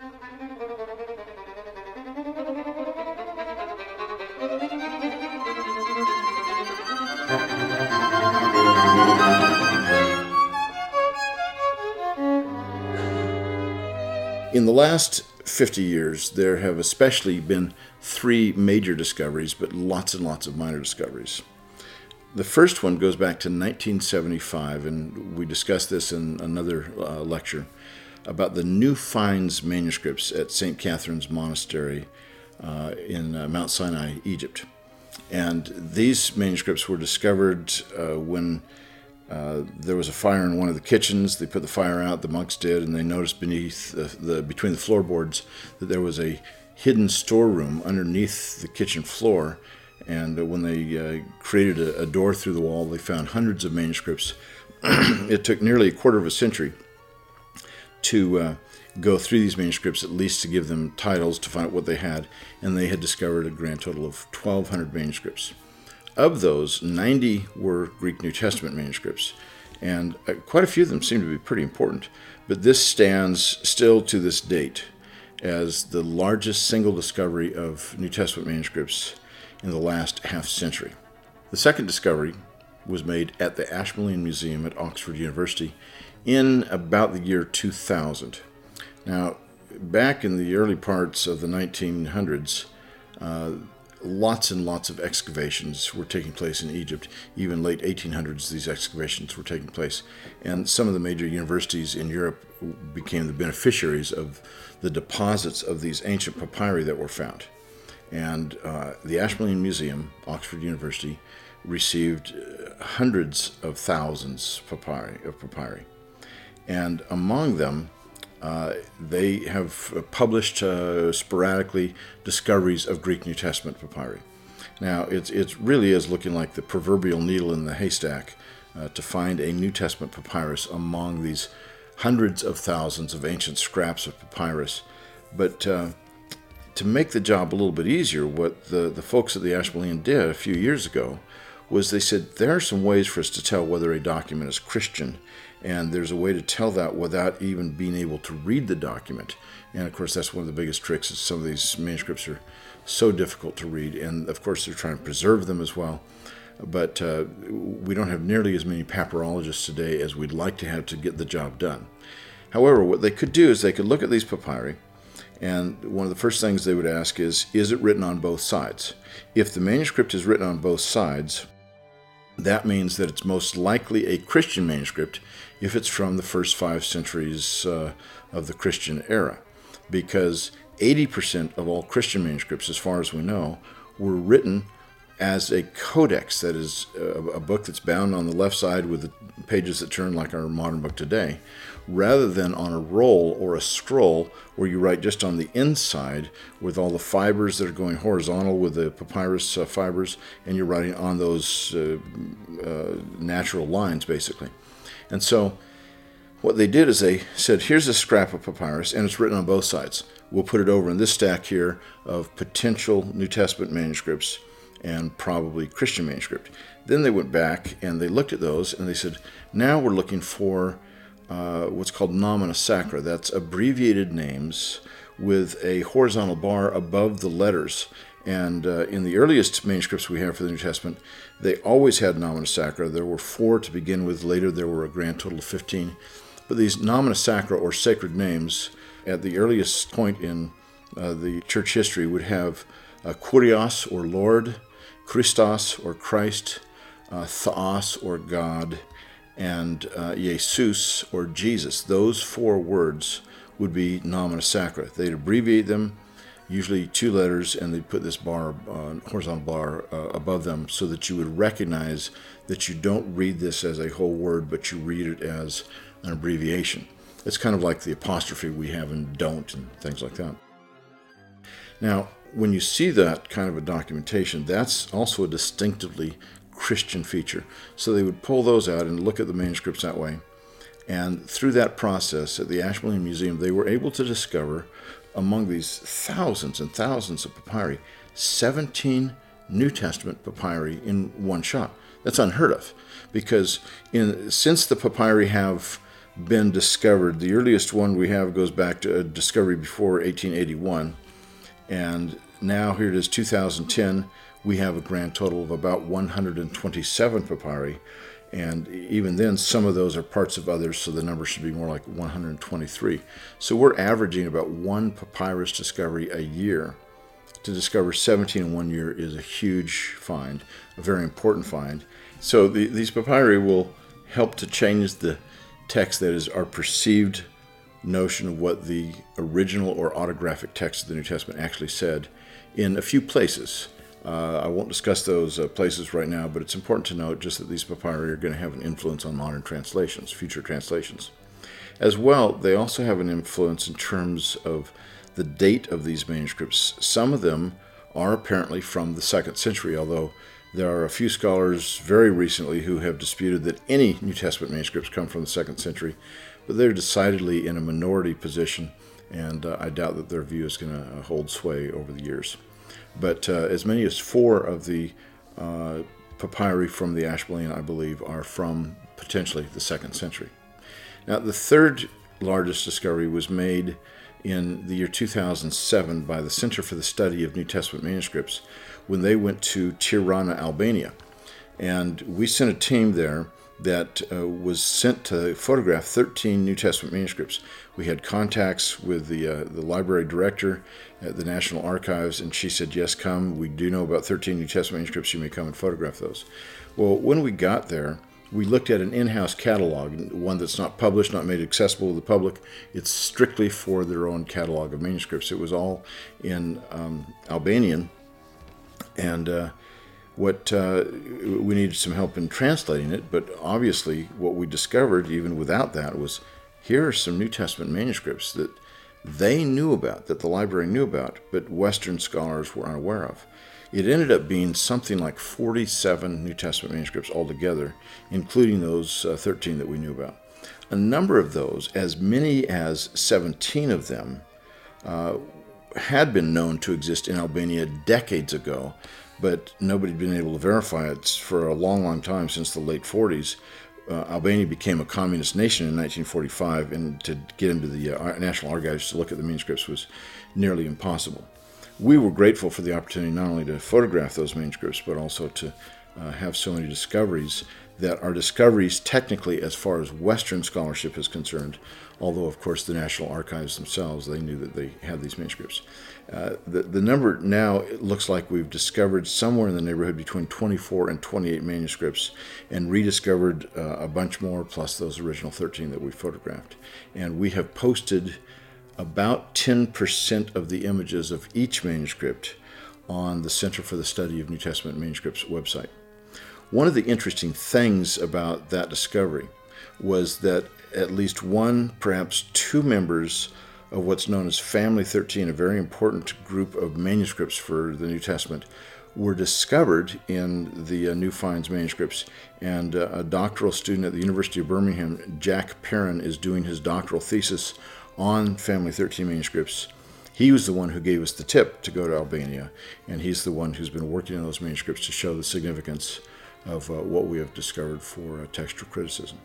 In the last 50 years, there have especially been three major discoveries, but lots and lots of minor discoveries. The first one goes back to 1975, and we discussed this in another uh, lecture about the New Finds manuscripts at St. Catherine's Monastery uh, in uh, Mount Sinai, Egypt. And these manuscripts were discovered uh, when uh, there was a fire in one of the kitchens. They put the fire out, the monks did, and they noticed beneath the, the between the floorboards that there was a hidden storeroom underneath the kitchen floor. And when they uh, created a, a, door through the wall, they found hundreds of manuscripts. it took nearly a quarter of a century to uh, go through these manuscripts, at least to give them titles to find out what they had. And they had discovered a grand total of 1,200 manuscripts. Of those, 90 were Greek New Testament manuscripts, and uh, quite a few of them seem to be pretty important. But this stands still to this date as the largest single discovery of New Testament manuscripts in the last half century. The second discovery was made at the Ashmolean Museum at Oxford University in about the year 2000. Now, back in the early parts of the 1900s, uh, lots and lots of excavations were taking place in Egypt. Even late 1800s, these excavations were taking place. And some of the major universities in Europe became the beneficiaries of the deposits of these ancient papyri that were found. And uh, the Ashmolean Museum, Oxford University, received uh, hundreds of thousands papyri, of papyri. And among them, uh, they have published uh, sporadically discoveries of Greek New Testament papyri. Now, it's, it really is looking like the proverbial needle in the haystack uh, to find a New Testament papyrus among these hundreds of thousands of ancient scraps of papyrus. But uh, to make the job a little bit easier, what the, the folks at the Ashmolean did a few years ago was they said there are some ways for us to tell whether a document is Christian and there's a way to tell that without even being able to read the document. And of course, that's one of the biggest tricks. Is some of these manuscripts are so difficult to read, and of course, they're trying to preserve them as well. But uh, we don't have nearly as many papyrologists today as we'd like to have to get the job done. However, what they could do is they could look at these papyri, and one of the first things they would ask is, is it written on both sides? If the manuscript is written on both sides, that means that it's most likely a Christian manuscript if it's from the first five centuries uh, of the Christian era, because 80% of all Christian manuscripts, as far as we know, were written as a codex, that is, a, a book that's bound on the left side with the pages that turn like our modern book today, rather than on a roll or a scroll where you write just on the inside with all the fibers that are going horizontal with the papyrus uh, fibers, and you're writing on those uh, uh, natural lines, basically. And so what they did is they said, here's a scrap of papyrus, and it's written on both sides. We'll put it over in this stack here of potential New Testament manuscripts and probably Christian manuscript. Then they went back and they looked at those and they said, now we're looking for uh, what's called nomina sacra. That's abbreviated names with a horizontal bar above the letters. And uh, in the earliest manuscripts we have for the New Testament, they always had nomina sacra. There were four to begin with. Later, there were a grand total of 15. But these nomina sacra, or sacred names, at the earliest point in uh, the church history, would have uh, Kurios, or Lord, Christos, or Christ, uh, Theos, or God, and uh, Jesus, or Jesus. Those four words would be nomina sacra. They'd abbreviate them usually two letters, and they put this bar, uh, horizontal bar, uh, above them so that you would recognize that you don't read this as a whole word, but you read it as an abbreviation. It's kind of like the apostrophe we have in don't and things like that. Now, when you see that kind of a documentation, that's also a distinctively Christian feature. So they would pull those out and look at the manuscripts that way. And through that process at the Ashmolean Museum, they were able to discover among these thousands and thousands of papyri, 17 New Testament papyri in one shot. That's unheard of because in, since the papyri have been discovered. The earliest one we have goes back to a discovery before 1881, and now here it is 2010. We have a grand total of about 127 papyri, and even then, some of those are parts of others, so the number should be more like 123. So we're averaging about one papyrus discovery a year. To discover 17 in one year is a huge find, a very important find. So the, these papyri will help to change the text that is our perceived notion of what the original or autographic text of the New Testament actually said in a few places. Uh, I won't discuss those uh, places right now, but it's important to note just that these papyri are going to have an influence on modern translations, future translations. As well, they also have an influence in terms of the date of these manuscripts. Some of them are apparently from the second century, although there are a few scholars very recently who have disputed that any New Testament manuscripts come from the second century, but they're decidedly in a minority position, and uh, I doubt that their view is going to hold sway over the years. But uh, as many as four of the uh, papyri from the Ashmolean, I believe, are from potentially the second century. Now, the third largest discovery was made in the year 2007 by the Center for the Study of New Testament Manuscripts when they went to Tirana, Albania. And we sent a team there that uh, was sent to photograph 13 New Testament manuscripts. We had contacts with the, uh, the library director at the National Archives, and she said, Yes, come. We do know about 13 New Testament manuscripts. You may come and photograph those. Well, when we got there, we looked at an in house catalog, one that's not published, not made accessible to the public. It's strictly for their own catalog of manuscripts. It was all in um, Albanian. And uh, what uh, we needed some help in translating it, but obviously, what we discovered, even without that, was here are some New Testament manuscripts that they knew about, that the library knew about, but Western scholars were unaware of. It ended up being something like 47 New Testament manuscripts altogether, including those uh, 13 that we knew about. A number of those, as many as 17 of them, uh, had been known to exist in Albania decades ago, but nobody had been able to verify it for a long, long time since the late 40s uh, Albania became a communist nation in 1945, and to get into the uh, National Archives to look at the manuscripts was nearly impossible. We were grateful for the opportunity not only to photograph those manuscripts, but also to uh, have so many discoveries that our discoveries technically as far as Western scholarship is concerned, although, of course, the National Archives themselves, they knew that they had these manuscripts. Uh, the, the number now looks like we've discovered somewhere in the neighborhood between 24 and 28 manuscripts and rediscovered uh, a bunch more plus those original 13 that we photographed. And we have posted about 10% of the images of each manuscript on the Center for the Study of New Testament Manuscripts website. One of the interesting things about that discovery was that at least one, perhaps two members of what's known as Family 13, a very important group of manuscripts for the New Testament, were discovered in the uh, New Finds manuscripts. And uh, a doctoral student at the University of Birmingham, Jack Perrin, is doing his doctoral thesis on Family 13 manuscripts. He was the one who gave us the tip to go to Albania, and he's the one who's been working on those manuscripts to show the significance of uh, what we have discovered for uh, textual criticism.